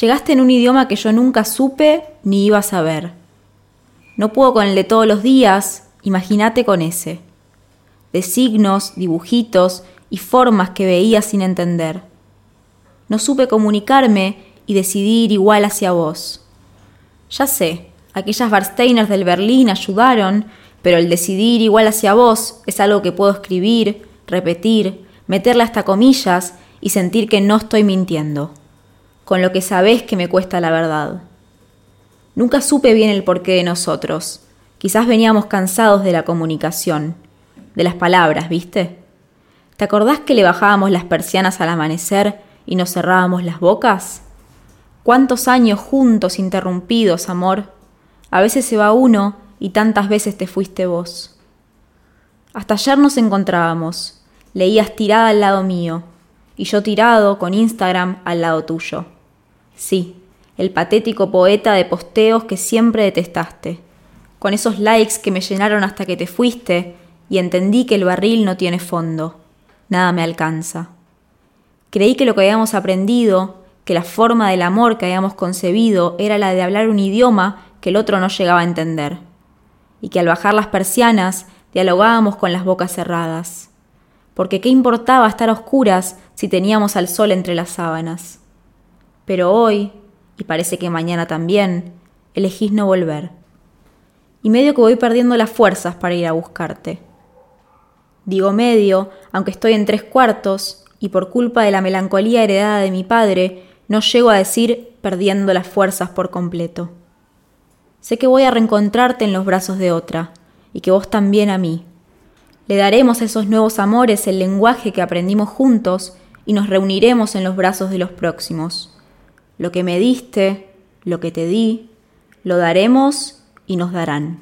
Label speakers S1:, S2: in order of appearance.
S1: Llegaste en un idioma que yo nunca supe ni iba a saber. No puedo con el de todos los días, imagínate con ese. De signos, dibujitos y formas que veía sin entender. No supe comunicarme y decidir igual hacia vos. Ya sé, aquellas Barsteiners del Berlín ayudaron, pero el decidir igual hacia vos es algo que puedo escribir, repetir, meterle hasta comillas y sentir que no estoy mintiendo con lo que sabés que me cuesta la verdad. Nunca supe bien el porqué de nosotros. Quizás veníamos cansados de la comunicación, de las palabras, ¿viste? ¿Te acordás que le bajábamos las persianas al amanecer y nos cerrábamos las bocas? ¿Cuántos años juntos interrumpidos, amor? A veces se va uno y tantas veces te fuiste vos. Hasta ayer nos encontrábamos. Leías tirada al lado mío y yo tirado con Instagram al lado tuyo. Sí, el patético poeta de posteos que siempre detestaste, con esos likes que me llenaron hasta que te fuiste y entendí que el barril no tiene fondo, nada me alcanza. Creí que lo que habíamos aprendido, que la forma del amor que habíamos concebido era la de hablar un idioma que el otro no llegaba a entender, y que al bajar las persianas dialogábamos con las bocas cerradas, porque qué importaba estar a oscuras si teníamos al sol entre las sábanas. Pero hoy, y parece que mañana también, elegís no volver. Y medio que voy perdiendo las fuerzas para ir a buscarte. Digo medio, aunque estoy en tres cuartos, y por culpa de la melancolía heredada de mi padre, no llego a decir perdiendo las fuerzas por completo. Sé que voy a reencontrarte en los brazos de otra, y que vos también a mí. Le daremos a esos nuevos amores el lenguaje que aprendimos juntos y nos reuniremos en los brazos de los próximos. Lo que me diste, lo que te di, lo daremos y nos darán.